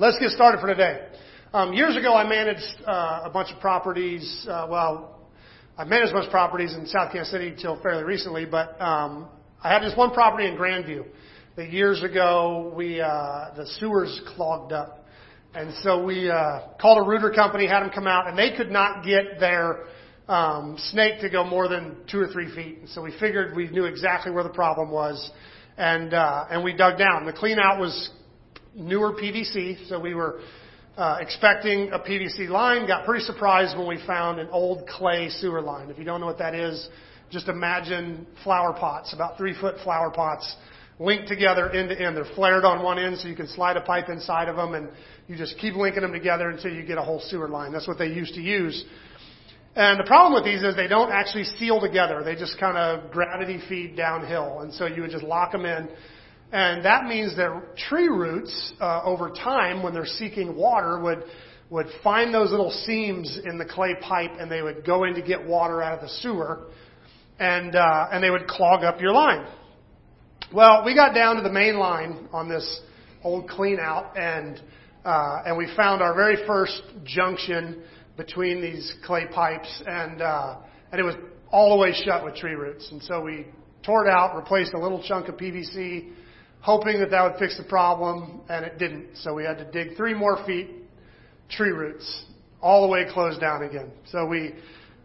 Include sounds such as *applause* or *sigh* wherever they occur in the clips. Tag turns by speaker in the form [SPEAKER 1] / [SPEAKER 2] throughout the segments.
[SPEAKER 1] let's get started for today. Um, years ago, I managed uh, a bunch of properties. Uh, well, I managed a bunch of properties in South Kansas City until fairly recently, but um, I had this one property in Grandview that years ago we uh, the sewers clogged up, and so we uh, called a rooter company, had them come out, and they could not get their um, snake to go more than two or three feet. And so we figured we knew exactly where the problem was, and uh, and we dug down. The clean out was newer PVC, so we were uh, expecting a PVC line. Got pretty surprised when we found an old clay sewer line. If you don't know what that is, just imagine flower pots, about three foot flower pots, linked together end to end. They're flared on one end, so you can slide a pipe inside of them, and you just keep linking them together until you get a whole sewer line. That's what they used to use. And the problem with these is they don't actually seal together. They just kind of gravity feed downhill. And so you would just lock them in. And that means that tree roots, uh, over time, when they're seeking water, would would find those little seams in the clay pipe, and they would go in to get water out of the sewer, and uh, and they would clog up your line. Well, we got down to the main line on this old clean out, and uh, and we found our very first junction between these clay pipes, and uh, and it was all the way shut with tree roots. And so we tore it out, replaced a little chunk of PVC, hoping that that would fix the problem, and it didn't. So we had to dig three more feet, tree roots, all the way closed down again. So we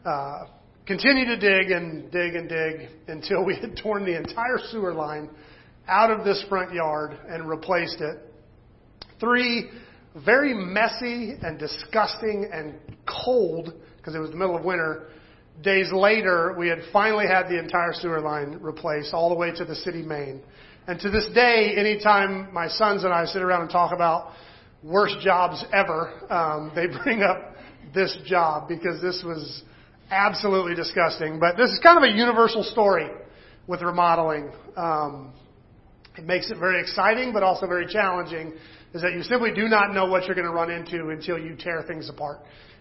[SPEAKER 1] uh, continued to dig and dig and dig until we *laughs* had torn the entire sewer line out of this front yard and replaced it. Three very messy and disgusting and cold, because it was the middle of winter, days later, we had finally had the entire sewer line replaced all the way to the city main. And to this day, anytime my sons and I sit around and talk about worst jobs ever, um, *laughs* they bring up this job because this was absolutely disgusting. But this is kind of a universal story with remodeling. Um, it makes it very exciting, but also very challenging is that you simply do not know what you're going to run into until you tear things apart.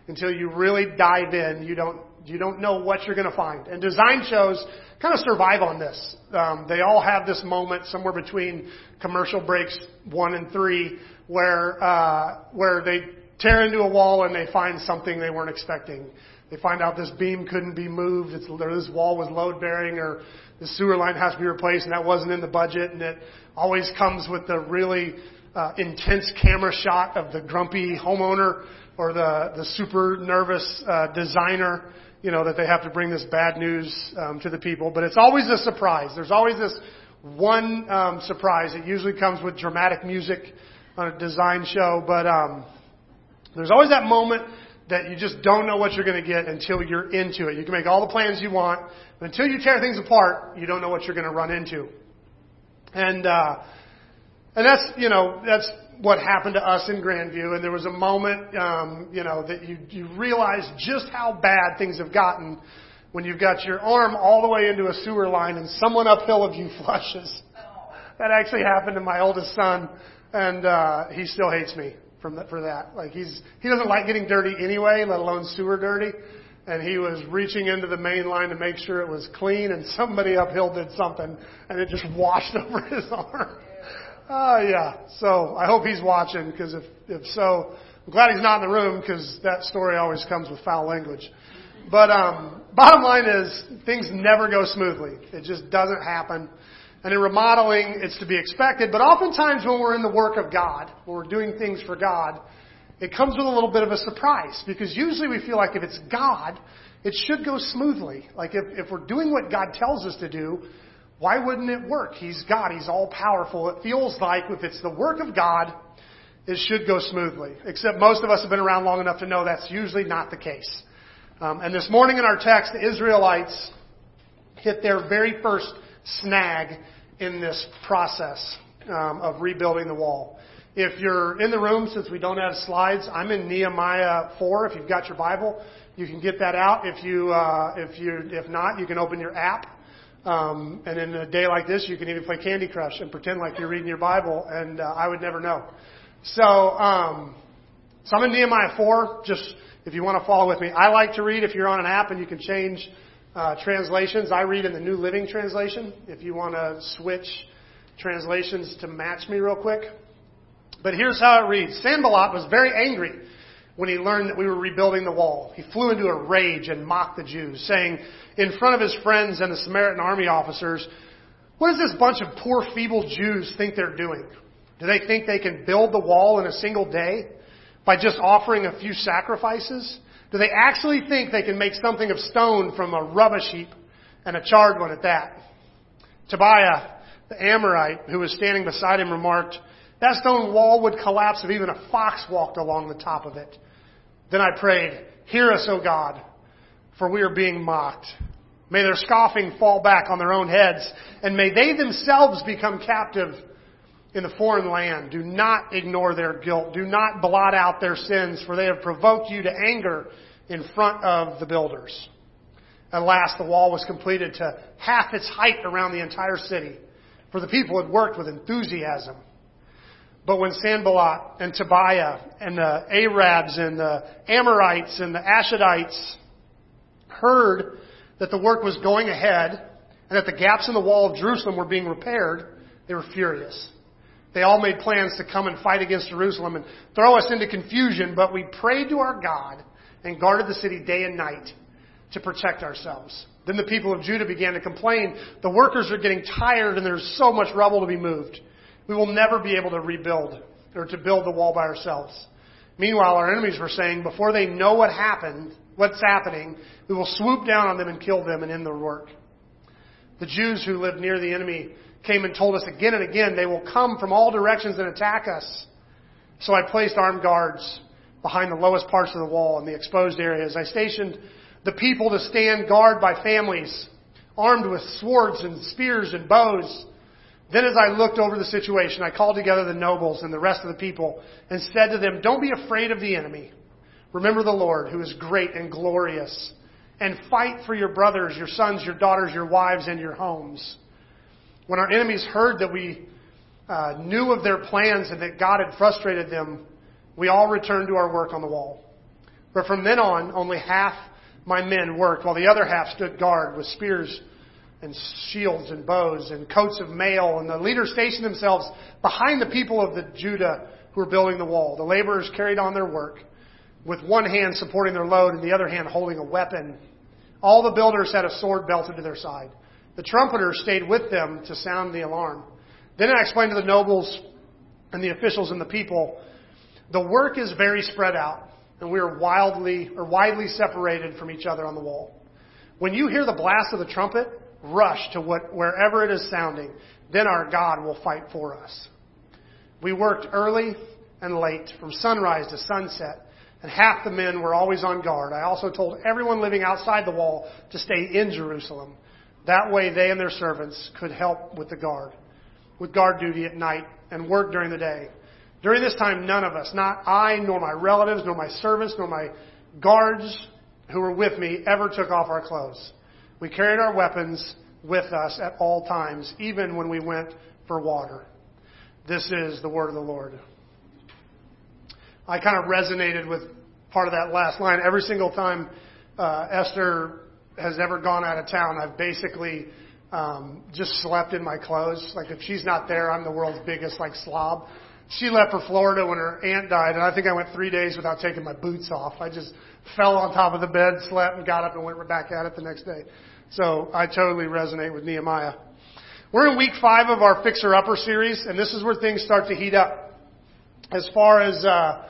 [SPEAKER 1] Until you really dive in, you don't you don't know what you're going to find. And design shows kind of survive on this. Um, they all have this moment somewhere between commercial breaks one and three, where uh, where they tear into a wall and they find something they weren't expecting. They find out this beam couldn't be moved, it's, or this wall was load bearing, or the sewer line has to be replaced, and that wasn't in the budget. And it always comes with the really uh, intense camera shot of the grumpy homeowner or the, the super nervous uh, designer, you know, that they have to bring this bad news um, to the people. But it's always a surprise. There's always this one um, surprise. It usually comes with dramatic music on a design show, but um, there's always that moment that you just don't know what you're going to get until you're into it. You can make all the plans you want, but until you tear things apart, you don't know what you're going to run into. And uh, and that's, you know, that's what happened to us in Grandview. And there was a moment, um, you know, that you, you realize just how bad things have gotten when you've got your arm all the way into a sewer line and someone uphill of you *laughs* flushes. That actually happened to my oldest son, and uh, he still hates me from that, for that. Like he's he doesn't like getting dirty anyway, let alone sewer dirty. And he was reaching into the main line to make sure it was clean, and somebody uphill did something, and it just *laughs* washed *laughs* over his arm. Oh, yeah. So I hope he's watching because if, if so, I'm glad he's not in the room because that story always comes with foul language. But um, *laughs* bottom line is things never go smoothly. It just doesn't happen. And in remodeling, it's to be expected. But oftentimes when we're in the work of God, when we're doing things for God, it comes with a little bit of a surprise because usually we feel like if it's God, it should go smoothly. Like if, if we're doing what God tells us to do, why wouldn't it work? He's God. He's all powerful. It feels like if it's the work of God, it should go smoothly. Except most of us have been around long enough to know that's usually not the case. Um, and this morning in our text, the Israelites hit their very first snag in this process um, of rebuilding the wall. If you're in the room, since we don't have slides, I'm in Nehemiah 4. If you've got your Bible, you can get that out. If you, uh, if you, if not, you can open your app um, and in a day like this, you can even play Candy Crush and pretend like you're reading your Bible, and uh, I would never know. So, um, so I'm in Nehemiah 4. Just if you want to follow with me, I like to read. If you're on an app and you can change uh, translations, I read in the New Living Translation. If you want to switch translations to match me real quick, But here's how it reads. Sanballat was very angry when he learned that we were rebuilding the wall. He flew into a rage and mocked the Jews, saying in front of his friends and the Samaritan army officers, what does this bunch of poor feeble Jews think they're doing? Do they think they can build the wall in a single day by just offering a few sacrifices? Do they actually think they can make something of stone from a rubbish heap and a charred one at that? Tobiah, the Ammonite, who was standing beside him, remarked, That stone wall would collapse if even a fox walked along the top of it. Then I prayed, Hear us, O God, for we are being mocked. May their scoffing fall back on their own heads, and may they themselves become captive in the foreign land. Do not ignore their guilt. Do not blot out their sins, for they have provoked you to anger in front of the builders. At last, the wall was completed to half its height around the entire city, for the people had worked with enthusiasm. But when Sanballat and Tobiah and the Arabs and the Ammonites and the Ashdodites heard that the work was going ahead and that the gaps in the wall of Jerusalem were being repaired, they were furious. They all made plans to come and fight against Jerusalem and throw us into confusion, but we prayed to our God and guarded the city day and night to protect ourselves. Then the people of Judah began to complain, the workers are getting tired and there's so much rubble to be moved. We will never be able to rebuild or to build the wall by ourselves. Meanwhile, our enemies were saying, before they know what happened, what's happening, we will swoop down on them and kill them and end their work. The Jews who lived near the enemy came and told us again and again, they will come from all directions and attack us. So I placed armed guards behind the lowest parts of the wall and the exposed areas. I stationed the people to stand guard by families, armed with swords and spears and bows. Then as I looked over the situation, I called together the nobles and the rest of the people and said to them, don't be afraid of the enemy. Remember the Lord who is great and glorious and fight for your brothers, your sons, your daughters, your wives, and your homes. When our enemies heard that we uh, knew of their plans and that God had frustrated them, we all returned to our work on the wall. But from then on, only half my men worked, while the other half stood guard with spears and shields and bows and coats of mail, and the leaders stationed themselves behind the people of the Judah who were building the wall. The laborers carried on their work with one hand supporting their load and the other hand holding a weapon. All the builders had a sword belted to their side. The trumpeters stayed with them to sound the alarm. Then I explained to the nobles and the officials and the people, the work is very spread out, and we are wildly or widely separated from each other on the wall. When you hear the blast of the trumpet, rush to what, wherever it is sounding. Then our God will fight for us. We worked early and late, from sunrise to sunset, and half the men were always on guard. I also told everyone living outside the wall to stay in Jerusalem. That way they and their servants could help with the guard, with guard duty at night and work during the day. During this time, none of us, not I, nor my relatives, nor my servants, nor my guards who were with me, ever took off our clothes. We carried our weapons with us at all times, even when we went for water. This is the word of the Lord. I kind of resonated with part of that last line. Every single time uh, Esther has ever gone out of town, I've basically um, just slept in my clothes. Like if she's not there, I'm the world's biggest like slob. She left for Florida when her aunt died, and I think I went three days without taking my boots off. I just fell on top of the bed, slept, and got up and went back at it the next day. So I totally resonate with Nehemiah. We're in week five of our Fixer Upper series, and this is where things start to heat up. As far as uh,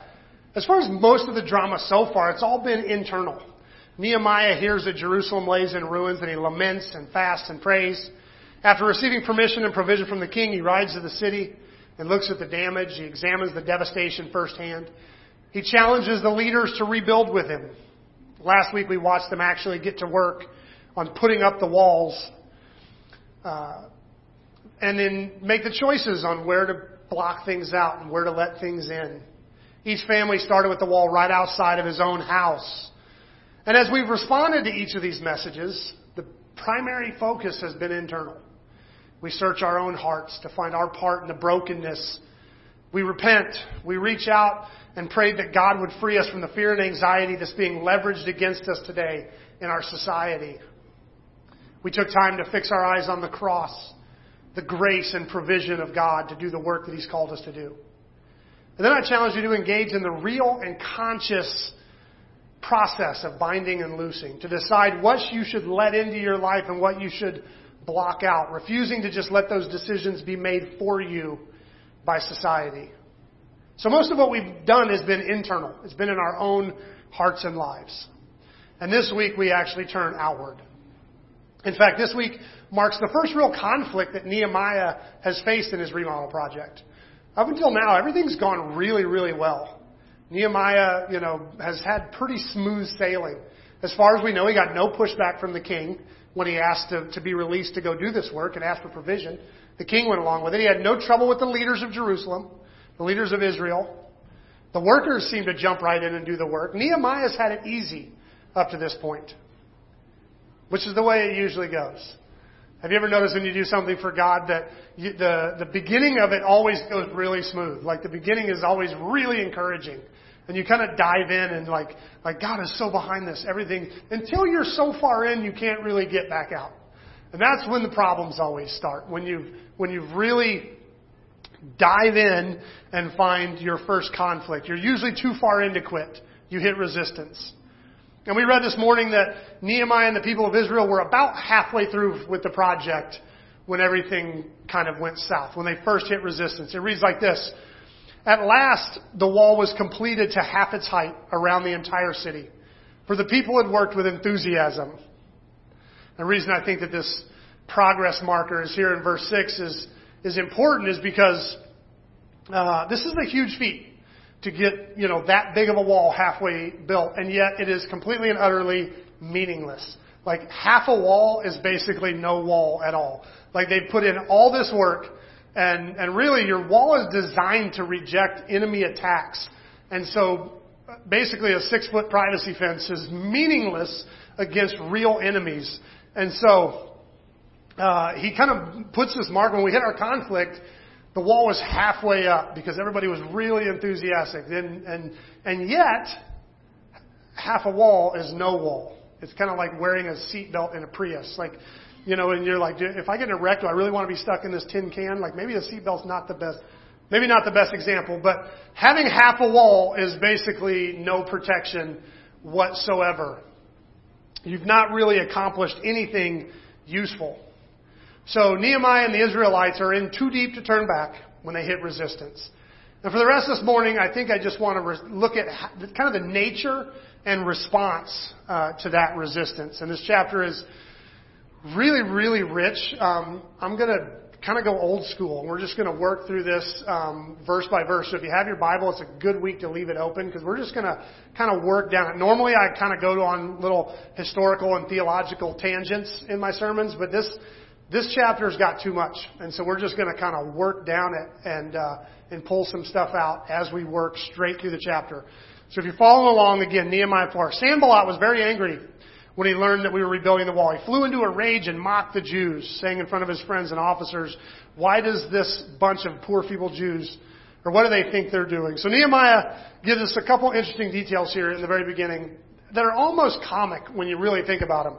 [SPEAKER 1] as far as most of the drama so far, it's all been internal. Nehemiah hears that Jerusalem lays in ruins and he laments and fasts and prays. After receiving permission and provision from the king, he rides to the city and looks at the damage. He examines the devastation firsthand. He challenges the leaders to rebuild with him. Last week we watched them actually get to work on putting up the walls uh, and then make the choices on where to block things out and where to let things in. Each family started with the wall right outside of his own house. And as we've responded to each of these messages, the primary focus has been internal. We search our own hearts to find our part in the brokenness. We repent. We reach out and pray that God would free us from the fear and anxiety that's being leveraged against us today in our society. We took time to fix our eyes on the cross, the grace and provision of God to do the work that He's called us to do. And then I challenge you to engage in the real and conscious process of binding and loosing, to decide what you should let into your life and what you should block out, refusing to just let those decisions be made for you by society. So most of what we've done has been internal. It's been in our own hearts and lives. And this week we actually turn outward. In fact, this week marks the first real conflict that Nehemiah has faced in his remodel project. Up until now, everything's gone really, really well. Nehemiah, you know, has had pretty smooth sailing. As far as we know, he got no pushback from the king when he asked to, to be released to go do this work and asked for provision. The king went along with it. He had no trouble with the leaders of Jerusalem, the leaders of Israel. The workers seemed to jump right in and do the work. Nehemiah's had it easy up to this point, which is the way it usually goes. Have you ever noticed when you do something for God that you, the, the beginning of it always goes really smooth? Like the beginning is always really encouraging. And you kind of dive in and like, like God is so behind this, everything, until you're so far in you can't really get back out. And that's when the problems always start. When you've, when you've really dive in and find your first conflict. You're usually too far in to quit. You hit resistance. And we read this morning that Nehemiah and the people of Israel were about halfway through with the project when everything kind of went south, when they first hit resistance. It reads like this. At last, the wall was completed to half its height around the entire city, for the people had worked with enthusiasm. The reason I think that this progress marker is here in verse 6 is, is important is because uh, this is a huge feat to get, you know, that big of a wall halfway built, and yet it is completely and utterly meaningless. Like half a wall is basically no wall at all. Like they put in all this work, and and really your wall is designed to reject enemy attacks, and so basically a six foot privacy fence is meaningless against real enemies, and so. Uh, he kind of puts this mark when we hit our conflict the wall was halfway up because everybody was really enthusiastic. And, and, and yet, half a wall is no wall. It's kind of like wearing a seatbelt in a Prius. Like, you know, and you're like, if I get in a wreck, do I really want to be stuck in this tin can? Like, maybe a seatbelt's not the best, maybe not the best example, but having half a wall is basically no protection whatsoever. You've not really accomplished anything useful. So Nehemiah and the Israelites are in too deep to turn back when they hit resistance. And for the rest of this morning, I think I just want to re- look at kind of the nature and response uh, to that resistance. And this chapter is really, really rich. Um, I'm going to kind of go old school. We're just going to work through this um, verse by verse. So if you have your Bible, it's a good week to leave it open because we're just going to kind of work down it. Normally, I kind of go on little historical and theological tangents in my sermons, but this this chapter's got too much, and so we're just going to kind of work down it and uh, and pull some stuff out as we work straight through the chapter. So if you're following along again, Nehemiah 4. Sanballat was very angry when he learned that we were rebuilding the wall. He flew into a rage and mocked the Jews, saying in front of his friends and officers, "Why does this bunch of poor feeble Jews, or what do they think they're doing?" So Nehemiah gives us a couple interesting details here in the very beginning that are almost comic when you really think about them.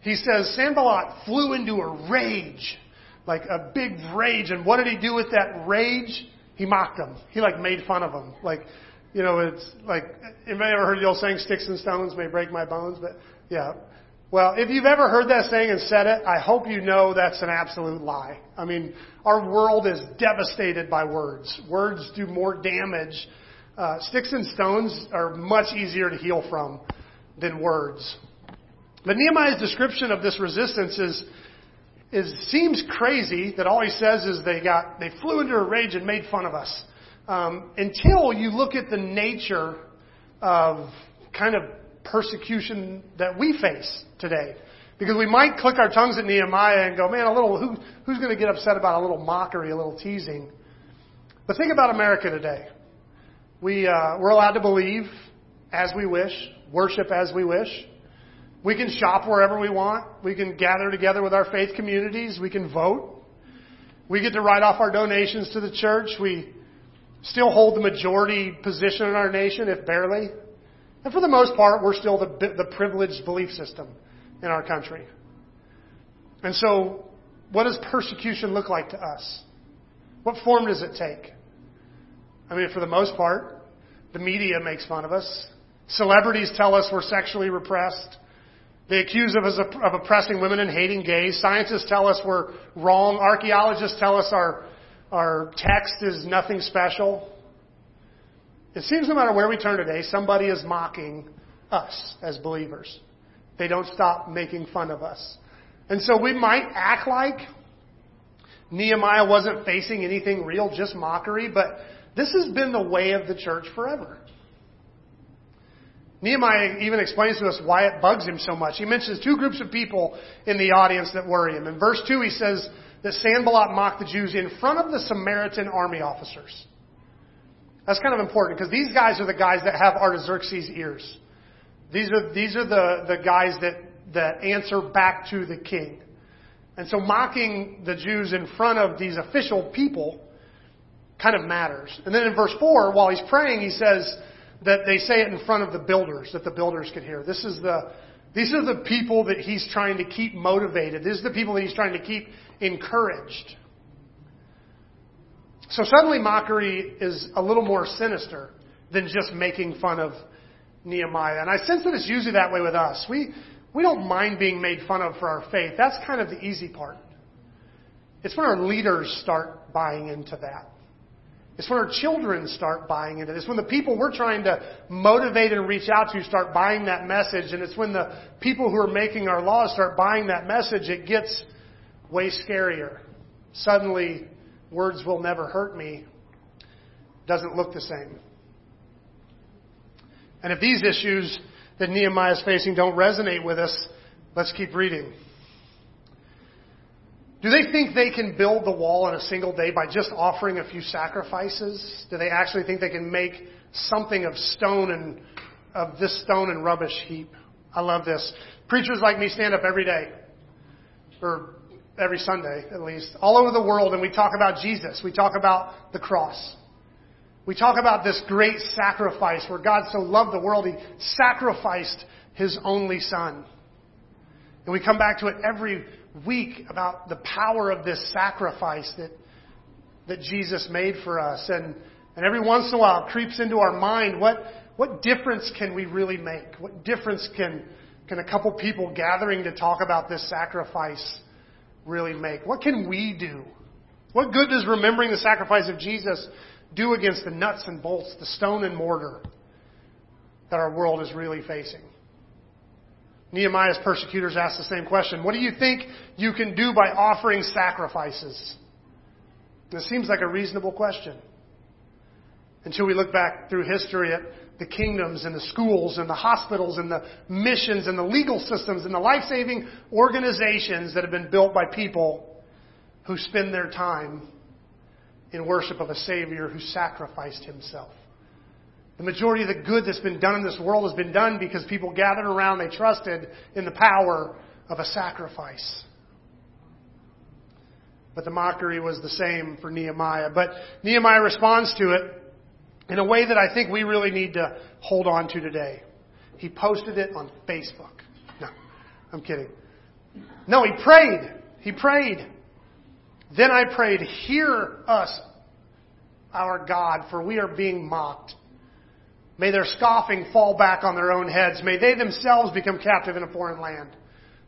[SPEAKER 1] He says Sanballat flew into a rage, like a big rage. And what did he do with that rage? He mocked them. He like made fun of them. Like, you know, it's like, anybody ever heard the old saying, sticks and stones may break my bones? But yeah. Well, if you've ever heard that saying and said it, I hope you know that's an absolute lie. I mean, our world is devastated by words. Words do more damage. Uh, sticks and stones are much easier to heal from than words. But Nehemiah's description of this resistance is, is seems crazy that all he says is they got they flew into a rage and made fun of us. Um, until you look at the nature of kind of persecution that we face today. Because we might click our tongues at Nehemiah and go, man, a little, who, who's going to get upset about a little mockery, a little teasing? But think about America today. We, uh, we're allowed to believe as we wish, worship as we wish. We can shop wherever we want. We can gather together with our faith communities. We can vote. We get to write off our donations to the church. We still hold the majority position in our nation, if barely. And for the most part, we're still the, the privileged belief system in our country. And so, what does persecution look like to us? What form does it take? I mean, for the most part, the media makes fun of us. Celebrities tell us we're sexually repressed. They accuse us of, of oppressing women and hating gays. Scientists tell us we're wrong. Archaeologists tell us our, our text is nothing special. It seems no matter where we turn today, somebody is mocking us as believers. They don't stop making fun of us. And so we might act like Nehemiah wasn't facing anything real, just mockery, but this has been the way of the church forever. Nehemiah even explains to us why it bugs him so much. He mentions two groups of people in the audience that worry him. In verse 2, he says that Sanballat mocked the Jews in front of the Samaritan army officers. That's kind of important because these guys are the guys that have Artaxerxes' ears. These are, these are the, the guys that, that answer back to the king. And so mocking the Jews in front of these official people kind of matters. And then in verse 4, while he's praying, he says that they say it in front of the builders, that the builders could hear. This is the, these are the people that he's trying to keep motivated. These are the people that he's trying to keep encouraged. So suddenly mockery is a little more sinister than just making fun of Nehemiah. And I sense that it's usually that way with us. We, we don't mind being made fun of for our faith. That's kind of the easy part. It's when our leaders start buying into that. It's when our children start buying into this. When the people we're trying to motivate and reach out to start buying that message. And it's when the people who are making our laws start buying that message, it gets way scarier. Suddenly, words will never hurt me doesn't look the same. And if these issues that Nehemiah is facing don't resonate with us, let's keep reading. Do they think they can build the wall in a single day by just offering a few sacrifices? Do they actually think they can make something of stone and of this stone and rubbish heap? I love this. Preachers like me stand up every day, or every Sunday at least, all over the world, and we talk about Jesus. We talk about the cross. We talk about this great sacrifice where God so loved the world, He sacrificed His only Son. And we come back to it every week about the power of this sacrifice that, that Jesus made for us. And, and every once in a while it creeps into our mind what, what difference can we really make? What difference can, can a couple people gathering to talk about this sacrifice really make? What can we do? What good does remembering the sacrifice of Jesus do against the nuts and bolts, the stone and mortar that our world is really facing? Nehemiah's persecutors asked the same question. What do you think you can do by offering sacrifices? This seems like a reasonable question. Until we look back through history at the kingdoms and the schools and the hospitals and the missions and the legal systems and the life saving organizations that have been built by people who spend their time in worship of a Savior who sacrificed himself. The majority of the good that's been done in this world has been done because people gathered around, they trusted in the power of a sacrifice. But the mockery was the same for Nehemiah. But Nehemiah responds to it in a way that I think we really need to hold on to today. He posted it on Facebook. No, I'm kidding. No, he prayed. He prayed. Then I prayed, Hear us, our God, for we are being mocked. May their scoffing fall back on their own heads. May they themselves become captive in a foreign land.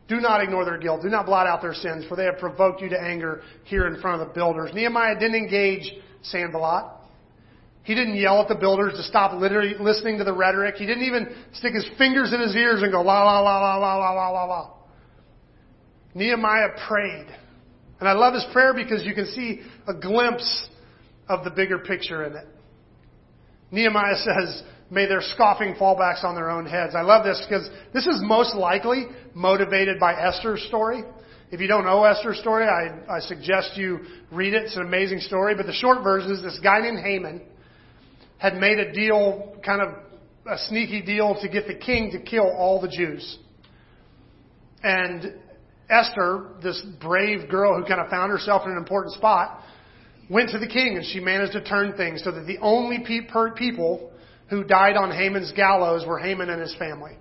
[SPEAKER 1] Do not ignore their guilt. Do not blot out their sins, for they have provoked you to anger here in front of the builders. Nehemiah didn't engage Sanballat. He didn't yell at the builders to stop listening to the rhetoric. He didn't even stick his fingers in his ears and go la la la la la la la la la. Nehemiah prayed. And I love his prayer because you can see a glimpse of the bigger picture in it. Nehemiah says, May their scoffing fall fallbacks on their own heads. I love this because this is most likely motivated by Esther's story. If you don't know Esther's story, I, I suggest you read it. It's an amazing story. But the short version is this guy named Haman had made a deal, kind of a sneaky deal to get the king to kill all the Jews. And Esther, this brave girl who kind of found herself in an important spot, went to the king and she managed to turn things so that the only people who died on Haman's gallows were Haman and his family.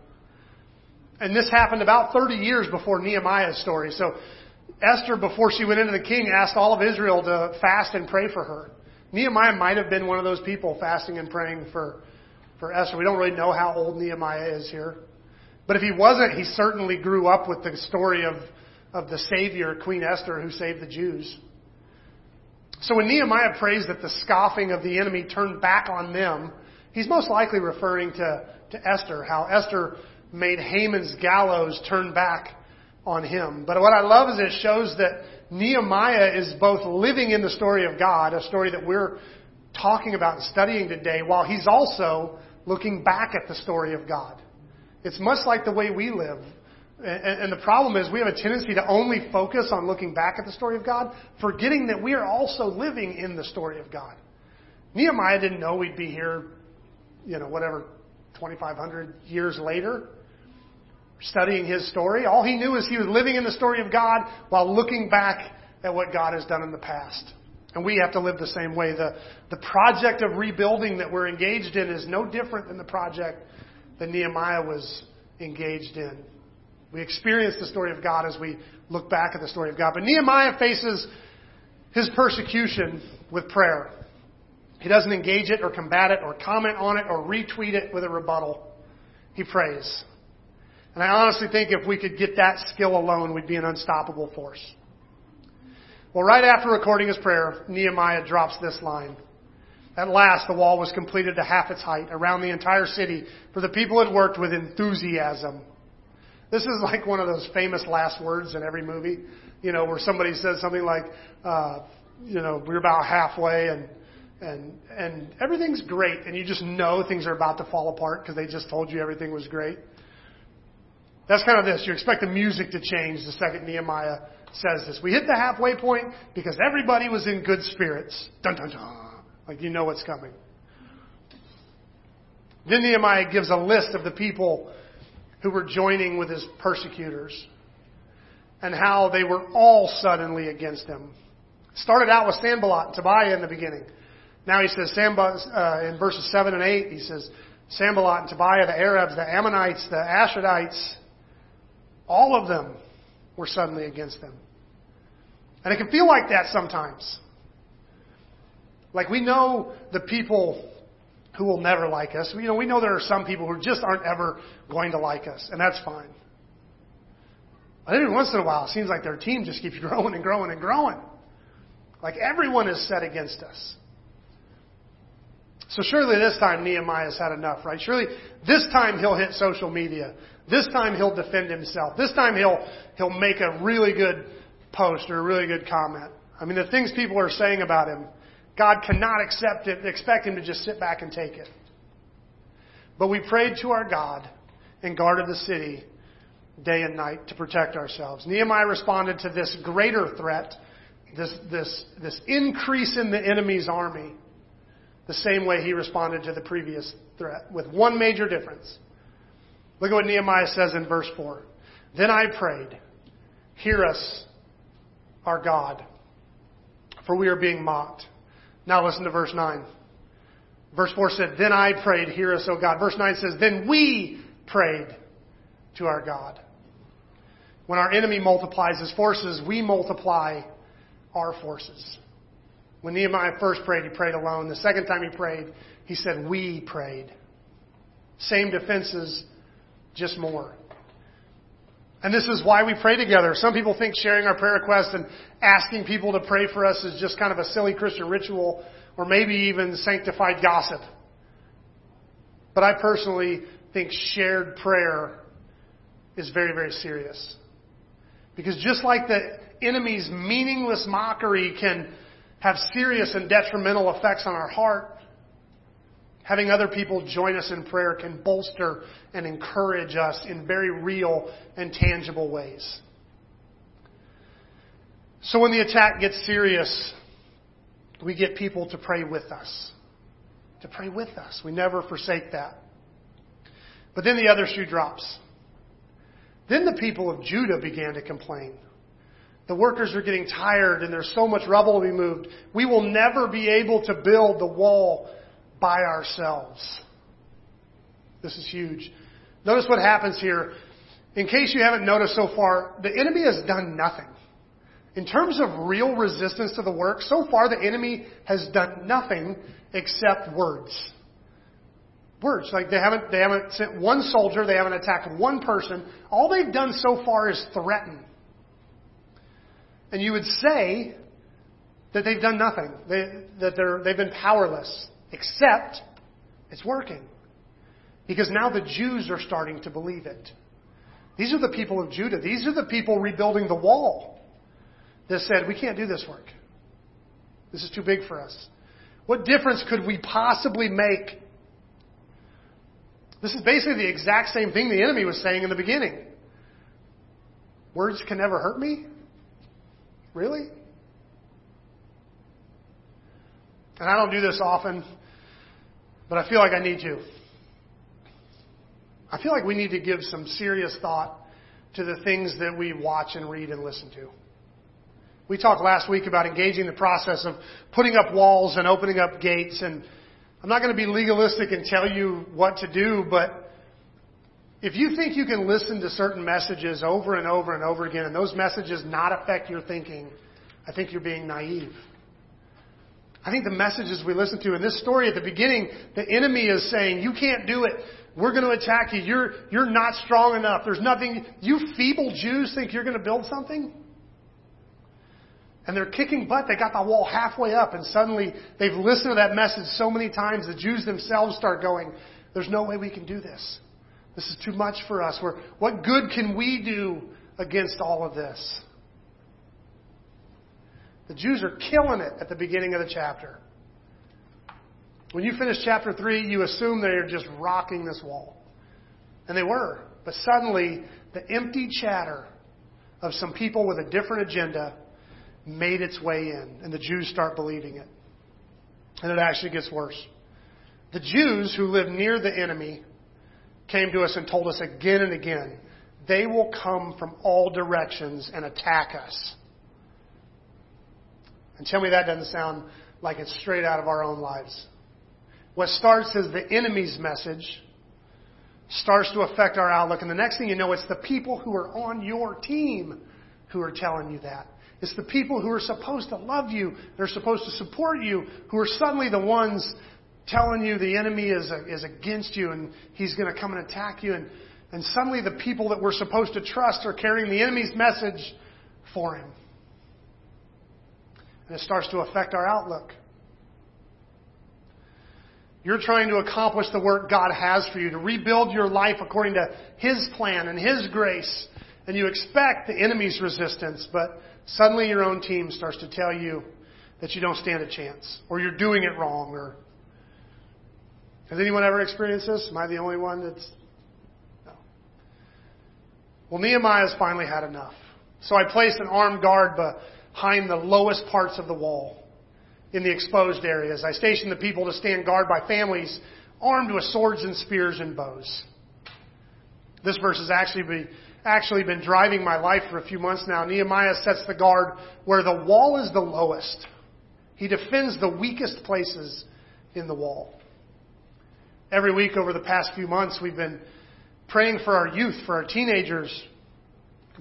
[SPEAKER 1] And this happened about 30 years before Nehemiah's story. So Esther, before she went into the king, asked all of Israel to fast and pray for her. Nehemiah might have been one of those people fasting and praying for, for Esther. We don't really know how old Nehemiah is here. But if he wasn't, he certainly grew up with the story of, of the Savior, Queen Esther, who saved the Jews. So when Nehemiah prays that the scoffing of the enemy turn back on them, he's most likely referring to, to Esther, how Esther made Haman's gallows turn back on him. But what I love is it shows that Nehemiah is both living in the story of God, a story that we're talking about and studying today, while he's also looking back at the story of God. It's much like the way we live. And, the problem is we have a tendency to only focus on looking back at the story of God, forgetting that we are also living in the story of God. Nehemiah didn't know we'd be here, you know, whatever, 2,500 years later, studying his story. All he knew is he was living in the story of God while looking back at what God has done in the past. And we have to live the same way. The, the project of rebuilding that we're engaged in is no different than the project that Nehemiah was engaged in. We experience the story of God as we look back at the story of God. But Nehemiah faces his persecution with prayer. He doesn't engage it or combat it or comment on it or retweet it with a rebuttal. He prays. And I honestly think if we could get that skill alone, we'd be an unstoppable force. Well, right after recording his prayer, Nehemiah drops this line. At last, the wall was completed to half its height around the entire city, for the people had worked with enthusiasm this is like one of those famous last words in every movie, you know, where somebody says something like, uh, you know, we're about halfway and and and everything's great, and you just know things are about to fall apart because they just told you everything was great. That's kind of this. You expect the music to change the second Nehemiah says this. We hit the halfway point because everybody was in good spirits. Dun dun dun. Like you know what's coming. Then Nehemiah gives a list of the people who were joining with his persecutors and how they were all suddenly against him. Started out with Sanballat and Tobiah in the beginning. Now he says, uh, in verses 7 and 8, he says, Sanballat and Tobiah, the Arabs, the Ammonites, the Ashdodites, all of them were suddenly against them. And it can feel like that sometimes. Like we know the people who will never like us. You know, we know there are some people who just aren't ever going to like us, and that's fine. But every once in a while, it seems like their team just keeps *laughs* growing and growing and growing. Like everyone is set against us. So surely this time Nehemiah's had enough, right? Surely this time he'll hit social media. This time he'll defend himself. This time he'll, he'll make a really good post or a really good comment. I mean, the things people are saying about him, God cannot accept it, expect him to just sit back and take it. But we prayed to our God and guarded the city day and night to protect ourselves. Nehemiah responded to this greater threat, this, this, this increase in the enemy's army, the same way he responded to the previous threat, with one major difference. Look at what Nehemiah says in verse 4. Then I prayed, Hear us, our God, for we are being mocked. Now listen to verse 9. Verse 4 said, Then I prayed, hear us, O God. Verse 9 says, Then we prayed to our God. When our enemy multiplies his forces, we multiply our forces. When Nehemiah first prayed, he prayed alone. The second time he prayed, he said, We prayed. Same defenses, just more. And this is why we pray together. Some people think sharing our prayer requests and asking people to pray for us is just kind of a silly Christian ritual or maybe even sanctified gossip. But I personally think shared prayer is very, very serious. Because just like the enemy's meaningless mockery can have serious and detrimental effects on our heart, Having other people join us in prayer can bolster and encourage us in very real and tangible ways. So when the attack gets serious, we get people to pray with us. To pray with us. We never forsake that. But then the other shoe drops. Then the people of Judah began to complain. The workers are getting tired and there's so much rubble to be moved. We will never be able to build the wall by ourselves. This is huge. Notice what happens here. In case you haven't noticed so far, the enemy has done nothing. In terms of real resistance to the work, so far the enemy has done nothing except words. Words. Like they haven't, they haven't sent one soldier, they haven't attacked one person. All they've done so far is threaten. And you would say that they've done nothing, they, that they're, they've been powerless, except it's working. Because now the Jews are starting to believe it. These are the people of Judah. These are the people rebuilding the wall that said, we can't do this work. This is too big for us. What difference could we possibly make? This is basically the exact same thing the enemy was saying in the beginning. Words can never hurt me? Really? And I don't do this often, but I feel like I need to. I feel like we need to give some serious thought to the things that we watch and read and listen to. We talked last week about engaging the process of putting up walls and opening up gates and I'm not going to be legalistic and tell you what to do, but if you think you can listen to certain messages over and over and over again and those messages not affect your thinking, I think you're being naive. I think the messages we listen to in this story at the beginning, the enemy is saying, you can't do it. We're going to attack you. You're, you're not strong enough. There's nothing. You feeble Jews think you're going to build something? And they're kicking butt. They got the wall halfway up, and suddenly they've listened to that message so many times, the Jews themselves start going, There's no way we can do this. This is too much for us. We're, what good can we do against all of this? The Jews are killing it at the beginning of the chapter. When you finish chapter 3, you assume they're just rocking this wall. And they were. But suddenly, the empty chatter of some people with a different agenda made its way in, and the Jews start believing it. And it actually gets worse. The Jews who live near the enemy came to us and told us again and again, they will come from all directions and attack us. And tell me that doesn't sound like it's straight out of our own lives. What starts as the enemy's message starts to affect our outlook. And the next thing you know, it's the people who are on your team who are telling you that. It's the people who are supposed to love you, they're supposed to support you, who are suddenly the ones telling you the enemy is, is against you and he's going to come and attack you. And, and suddenly the people that we're supposed to trust are carrying the enemy's message for him. And it starts to affect our outlook. You're trying to accomplish the work God has for you, to rebuild your life according to His plan and His grace. And you expect the enemy's resistance, but suddenly your own team starts to tell you that you don't stand a chance, or you're doing it wrong, or. Has anyone ever experienced this? Am I the only one that's. No. Well, Nehemiah's finally had enough. So I placed an armed guard behind the lowest parts of the wall in the exposed areas. I stationed the people to stand guard by families armed with swords and spears and bows. This verse has actually been, actually been driving my life for a few months now. Nehemiah sets the guard where the wall is the lowest. He defends the weakest places in the wall. Every week over the past few months, we've been praying for our youth, for our teenagers,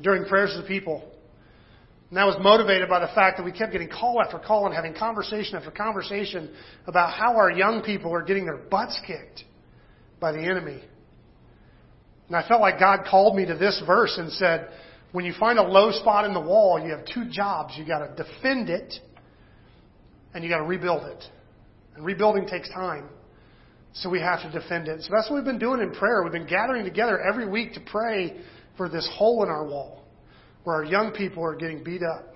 [SPEAKER 1] during prayers of the people. And that was motivated by the fact that we kept getting call after call and having conversation after conversation about how our young people are getting their butts kicked by the enemy. And I felt like God called me to this verse and said, when you find a low spot in the wall, you have two jobs. You got to defend it and you got to rebuild it. And rebuilding takes time. So we have to defend it. So that's what we've been doing in prayer. We've been gathering together every week to pray for this hole in our wall where our young people are getting beat up.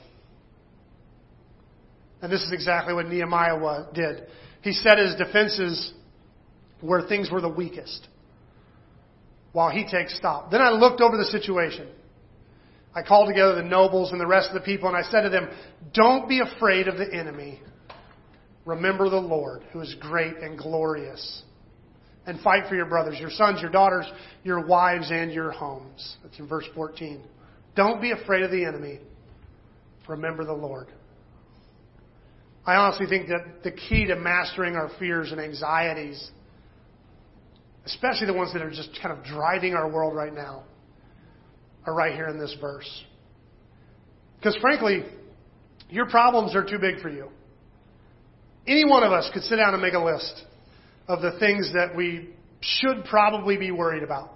[SPEAKER 1] And this is exactly what Nehemiah did. He set his defenses where things were the weakest while he takes stop. Then I looked over the situation. I called together the nobles and the rest of the people and I said to them, Don't be afraid of the enemy. Remember the Lord, who is great and glorious. And fight for your brothers, your sons, your daughters, your wives, and your homes. That's in verse 14. Don't be afraid of the enemy. Remember the Lord. I honestly think that the key to mastering our fears and anxieties, especially the ones that are just kind of driving our world right now, are right here in this verse. Because frankly, Your problems are too big for you. Any one of us could sit down and make a list of the things that we should probably be worried about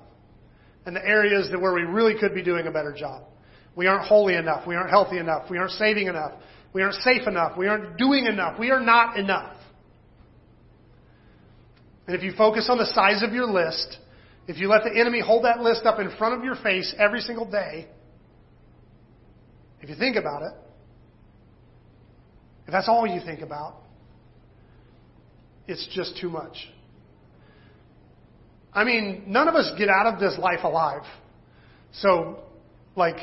[SPEAKER 1] and the areas that where we really could be doing a better job. We aren't holy enough. We aren't healthy enough. We aren't saving enough. We aren't safe enough. We aren't doing enough. We are not enough. And if you focus on the size of your list, if you let the enemy hold that list up in front of your face every single day, if you think about it, if that's all you think about, it's just too much. I mean, none of us get out of this life alive. So, like,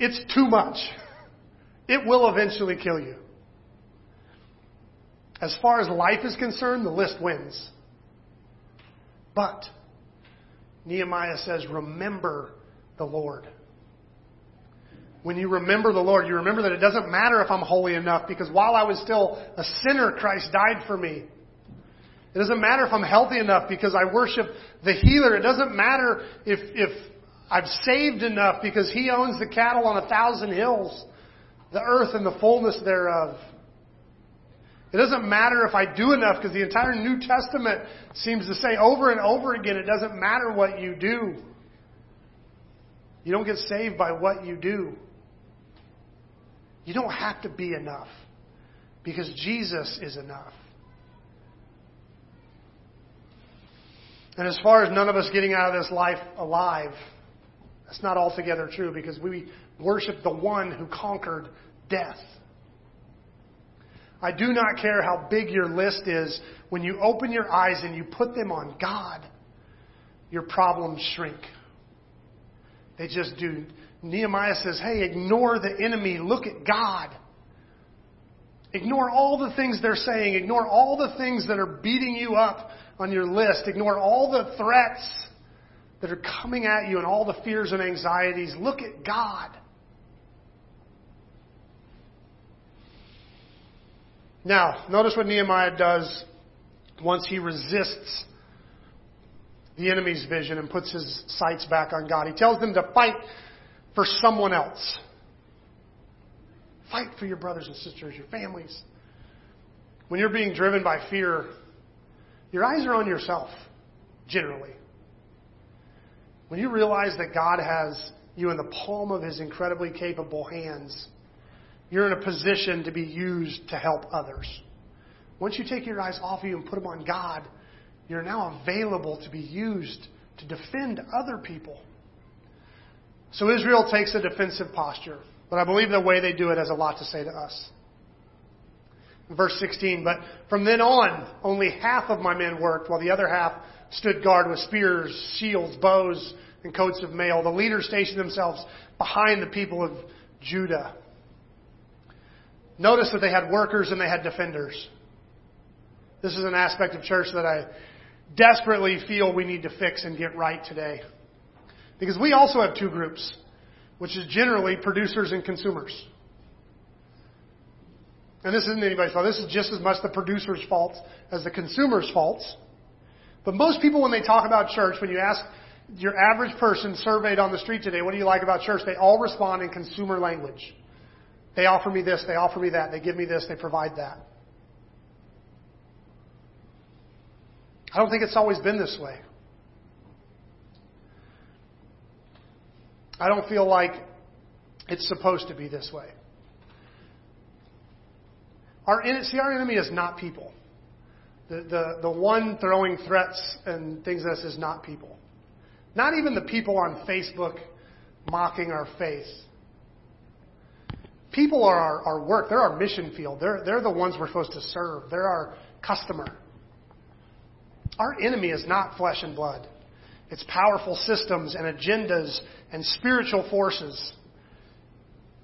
[SPEAKER 1] it's too much. It will eventually kill you. As far as life is concerned, the list wins. But, Nehemiah says, remember the Lord. When you remember the Lord, you remember that it doesn't matter if I'm holy enough because while I was still a sinner, Christ died for me. It doesn't matter if I'm healthy enough because I worship the healer. It doesn't matter if, if I've saved enough because he owns the cattle on a thousand hills, the earth and the fullness thereof. It doesn't matter if I do enough because the entire New Testament seems to say over and over again, it doesn't matter what you do. You don't get saved by what you do. You don't have to be enough because Jesus is enough. And as far as none of us getting out of this life alive, that's not altogether true because we worship the one who conquered death. I do not care how big your list is. When you open your eyes and you put them on God, your problems shrink. They just do. Nehemiah says, hey, ignore the enemy. Look at God. Ignore all the things they're saying. Ignore all the things that are beating you up on your list. Ignore all the threats that are coming at you and all the fears and anxieties. Look at God. Now, notice what Nehemiah does once he resists the enemy's vision and puts his sights back on God. He tells them to fight for someone else. Fight for your brothers and sisters, your families. When you're being driven by fear, your eyes are on yourself, generally. When you realize that God has you in the palm of His incredibly capable hands, you're in a position to be used to help others. Once you take your eyes off of you and put them on God, you're now available to be used to defend other people. So Israel takes a defensive posture, but I believe the way they do it has a lot to say to us. Verse 16, but from then on, only half of my men worked, while the other half stood guard with spears, shields, bows, and coats of mail. The leaders stationed themselves behind the people of Judah. Notice that they had workers and they had defenders. This is an aspect of church that I desperately feel we need to fix and get right today. Because we also have two groups, which is generally producers and consumers. And this isn't anybody's fault. This is just as much the producer's fault as the consumer's fault. But most people, when they talk about church, when you ask your average person surveyed on the street today, what do you like about church? They all respond in consumer language. They offer me this, they offer me that, they give me this, they provide that. I don't think it's always been this way. I don't feel like it's supposed to be this way. Our, see, our enemy is not people. The, the, the one throwing threats and things at us is not people. Not even the people on Facebook mocking our faith. People are our, our work. They're our mission field. They're, they're the ones we're supposed to serve. They're our customer. Our enemy is not flesh and blood. It's powerful systems and agendas and spiritual forces.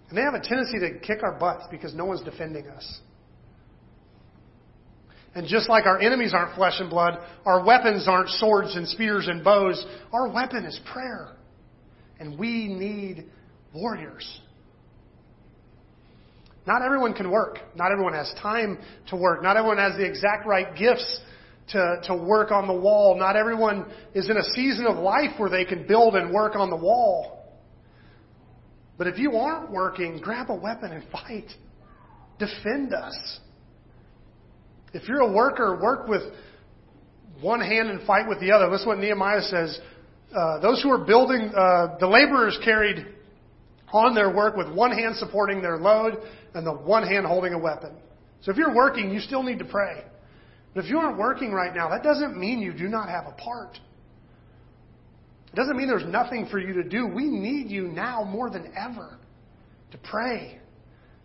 [SPEAKER 1] And they have a tendency to kick our butts because no one's defending us. And just like our enemies aren't flesh and blood, our weapons aren't swords and spears and bows. Our weapon is prayer. And we need warriors. Not everyone can work. Not everyone has time to work. Not everyone has the exact right gifts to, to work on the wall. Not everyone is in a season of life where they can build and work on the wall. But if you aren't working, grab a weapon and *laughs* fight. defend us. If you're a worker, work with one hand and fight with the other. Listen what Nehemiah says. Uh, those who are building, uh, the laborers carried on their work with one hand supporting their load and the one hand holding a weapon. So if you're working, you still need to pray. But if you aren't working right now, that doesn't mean you do not have a part. It doesn't mean there's nothing for you to do. We need you now more than ever to pray.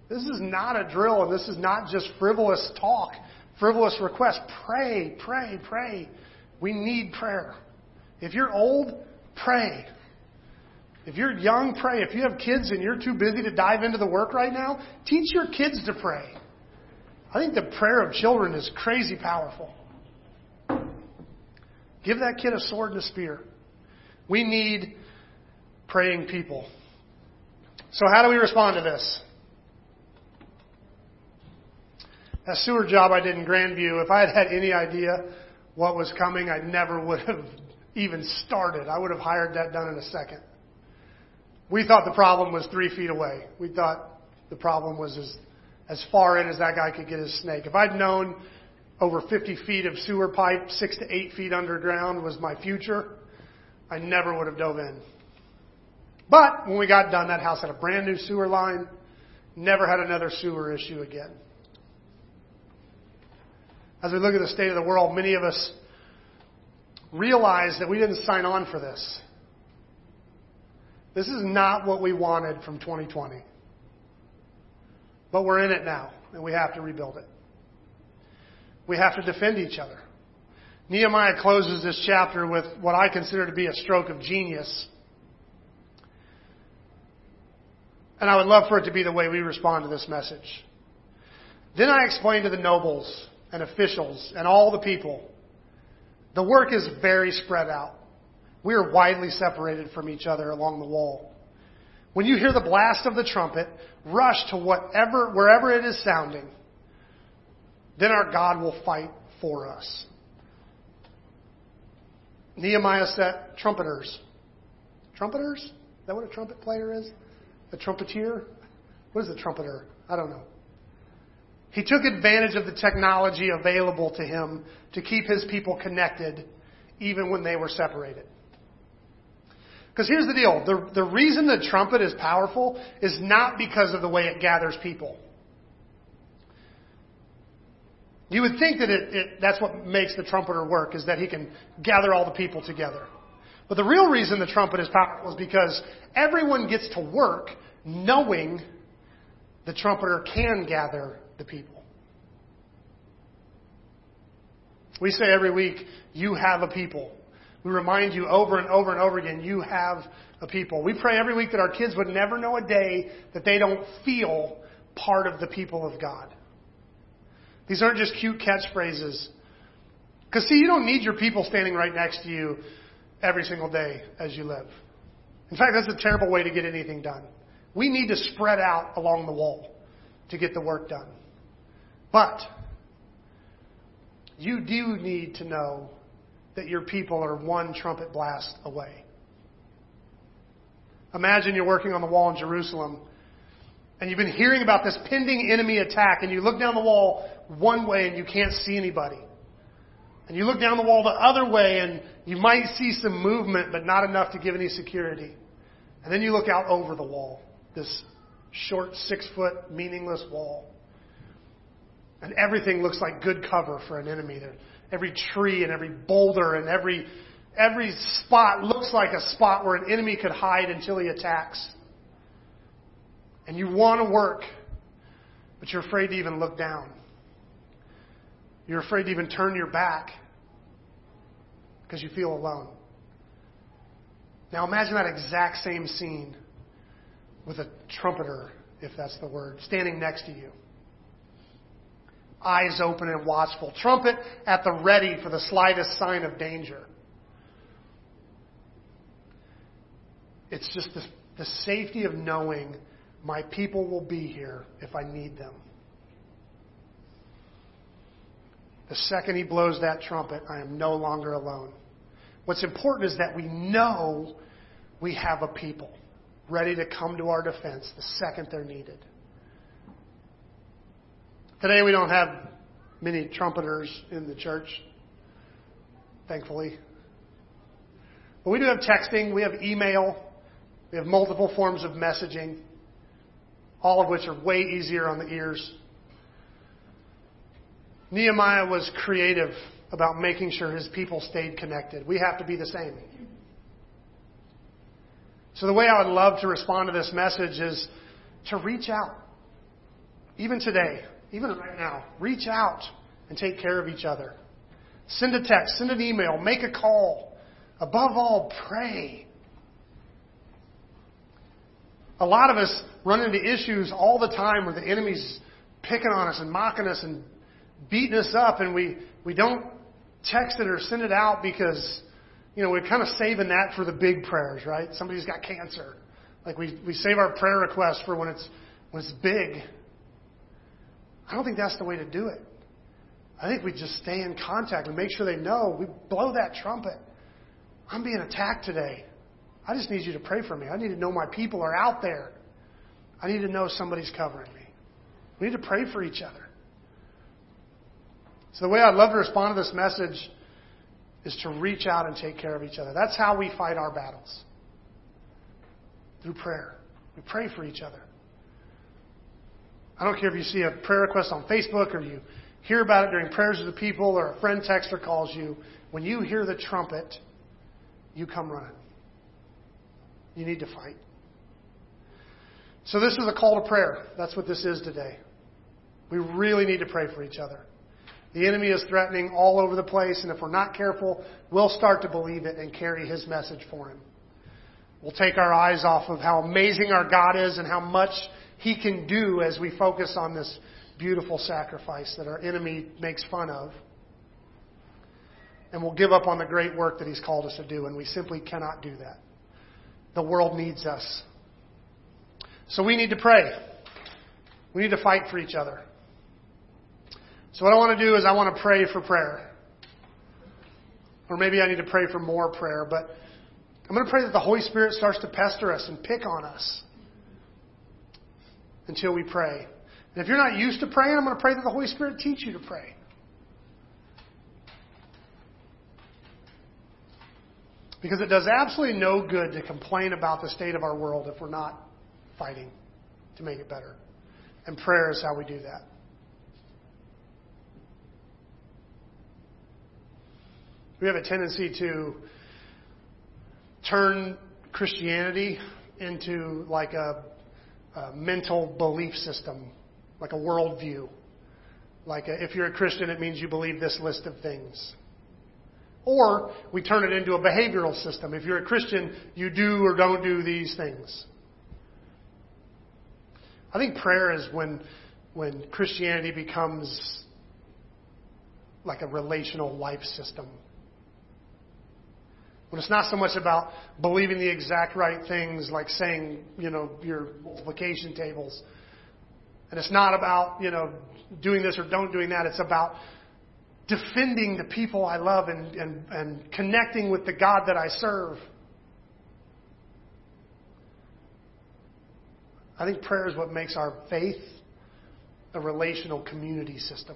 [SPEAKER 1] This is not a drill and this is not just frivolous talk, frivolous requests. Pray, pray, pray. We need prayer. If you're old, pray. If you're young, pray. If you have kids and you're too busy to dive into the work right now, teach your kids to pray. I think the prayer of children is crazy powerful. Give that kid a sword and a spear. We need praying people. So, how do we respond to this? That sewer job I did in Grandview, if I had had any idea what was coming, I never would have *laughs* even started. I would have hired that done in a second. We thought the problem was three feet away. We thought the problem was as, as far in as that guy could get his snake. If I'd known over 50 feet of sewer pipe, six to eight feet underground was my future, I never would have dove in. But when we got done, that house had a brand new sewer line, never had another sewer issue again. As we look at the state of the world, many of us realize that we didn't sign on for this. This is not what we wanted from 2020. But we're in it now, and we have to rebuild it. We have to defend each other. Nehemiah closes this chapter with what I consider to be a stroke of genius. And I would love for it to be the way we respond to this message. Then I explained to the nobles and officials and all the people the work is very spread out. We are widely separated from each other along the wall. When you hear the blast of the trumpet, rush to whatever, wherever it is sounding. Then our God will fight for us. Nehemiah set trumpeters. Trumpeters? Is that what a trumpet player is? A trumpeter? What is a trumpeter? I don't know. He took advantage of the technology available to him to keep his people connected even when they were separated. Because here's the deal the, the reason the trumpet is powerful is not because of the way it gathers people. You would think that it, it, that's what makes the trumpeter work, is that he can gather all the people together. But the real reason the trumpet is powerful is because everyone gets to work knowing the trumpeter can gather the people. We say every week, you have a people. We remind you over and over and over again, you have a people. We pray every week that our kids would never know a day that they don't feel part of the people of God. These aren't just cute catchphrases. Because, see, you don't need your people standing right next to you every single day as you live. In fact, that's a terrible way to get anything done. We need to spread out along the wall to get the work done. But you do need to know that your people are one trumpet blast away. Imagine you're working on the wall in Jerusalem and you've been hearing about this pending enemy attack, and you look down the wall one way and you can't see anybody. And you look down the wall the other way and you might see some movement, but not enough to give any security. And then you look out over the wall, this short, six foot, meaningless wall. And everything looks like good cover for an enemy. Every tree and every boulder and every, every spot looks like a spot where an enemy could hide until he attacks and you want to work, but you're afraid to even look down. You're afraid to even turn your back because you feel alone. Now imagine that exact same scene with a trumpeter, if that's the word, standing next to you. Eyes open and watchful. Trumpet at the ready for the slightest sign of danger. It's just the, the safety of knowing my people will be here if I need them. The second he blows that trumpet, I am no longer alone. What's important is that we know we have a people ready to come to our defense the second they're needed. Today we don't have many trumpeters in the church, thankfully. But we do have texting, we have email, we have multiple forms of messaging, all of which are way easier on the ears. Nehemiah was creative about making sure his people stayed connected. We have to be the same. So the way I would love to respond to this message is to reach out. Even today, even right now, reach out and take care of each other. Send a text, send an email, make a call. Above all, pray. A lot of us run into issues all the time where the enemy's picking on us and mocking us and beating us up, and we, we don't text it or send it out because, you know, we're kind of saving that for the big prayers, right? Somebody's got cancer. Like we, we save our prayer request for when it's, when it's big. I don't think that's the way to do it. I think we just stay in contact and make sure they know. We blow that trumpet. I'm being attacked today. I just need you to pray for me. I need to know my people are out there. I need to know somebody's covering me. We need to pray for each other. So the way I'd love to respond to this message is to reach out and take care of each other. That's how we fight our battles. Through prayer. We pray for each other. I don't care if you see a prayer request on Facebook or you hear about it during prayers of the people or a friend texts or calls you. When you hear the trumpet, you come running. You need to fight. So this is a call to prayer. That's what this is today. We really need to pray for each other. The enemy is threatening all over the place, and if we're not careful, we'll start to believe it and carry his message for him. We'll take our eyes off of how amazing our God is and how much he can do as we focus on this beautiful sacrifice that our enemy makes fun of. And we'll give up on the great work that he's called us to do, and we simply cannot do that. The world needs us. So we need to pray. We need to fight for each other. So what I want to do is I want to pray for prayer. Or maybe I need to pray for more prayer, but I'm going to pray that the Holy Spirit starts to pester us and pick on us until we pray. And if you're not used to praying, I'm going to pray that the Holy Spirit teach you to pray. Because it does absolutely no good to complain about the state of our world if we're not fighting to make it better. And prayer is how we do that. We have a tendency to turn Christianity into like a, a mental belief system, like a worldview. Like a, if you're a Christian, it means you believe this list of things. Or we turn it into a behavioral system. If you're a Christian, you do or don't do these things. I think prayer is when when Christianity becomes like a relational life system. When it's not so much about believing the exact right things, like saying, you know, your multiplication tables. And it's not about, you know, doing this or don't doing that. It's about defending the people I love and, and, and connecting with the God that I serve. I think prayer is what makes our faith a relational community system.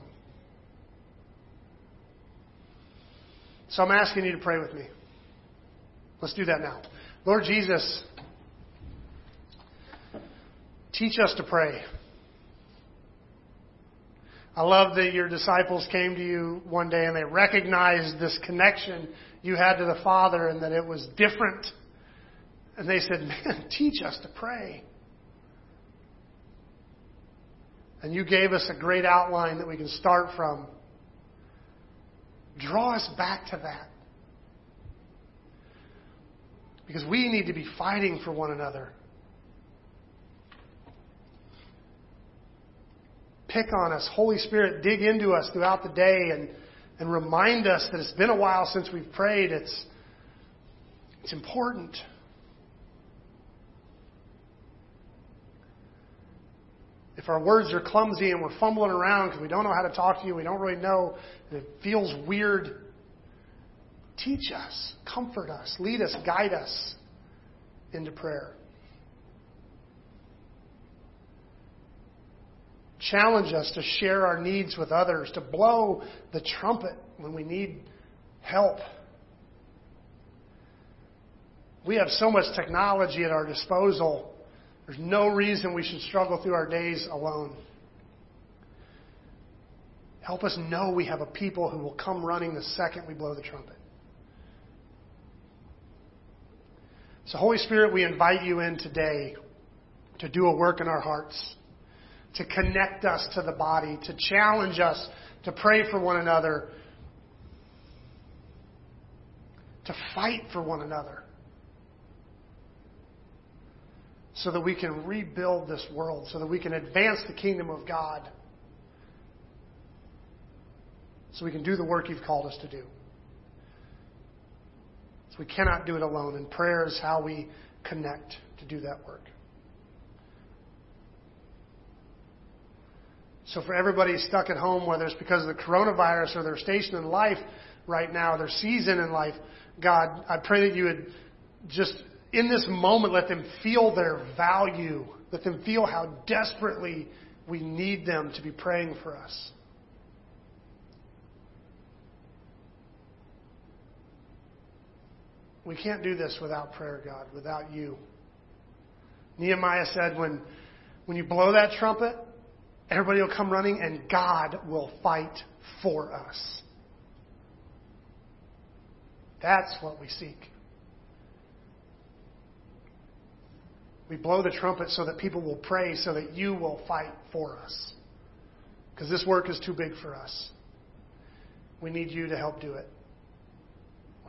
[SPEAKER 1] So I'm asking you to pray with me. Let's do that now. Lord Jesus, teach us to pray. I love that your disciples came to you one day and they recognized this connection you had to the Father and that it was different. And they said, Man, *laughs* teach us to pray. And you gave us a great outline that we can start from. Draw us back to that. Because we need to be fighting for one another. Pick on us. Holy Spirit, dig into us throughout the day and, and remind us that it's been a while since we've prayed. It's, it's important. If our words are clumsy and we're fumbling around because we don't know how to talk to you, we don't really know, and it feels weird, Teach us, comfort us, lead us, guide us into prayer. challenge us to share our needs with others, to blow the trumpet when we need help. We have so much technology at our disposal. There's no reason we should struggle through our days alone. Help us know we have a people who will come running the second we blow the trumpet. So, Holy Spirit, we invite you in today to do a work in our hearts, to connect us to the body, to challenge us to pray for one another, to fight for one another, so that we can rebuild this world, so that we can advance the kingdom of God, so we can do the work you've called us to do. So we cannot do it alone, and prayer is how we connect to do that work. So for everybody stuck at home, whether it's because of the coronavirus or their station in life right now, their season in life, God, I pray that you would just, in this moment, let them feel their value. Let them feel how desperately we need them to be praying for us. We can't do this without prayer, God, without you. Nehemiah said, when, when you blow that trumpet, everybody will come running and God will fight for us. That's what we seek. We blow the trumpet so that people will pray, so that you will fight for us. Because this work is too big for us. We need you to help do it.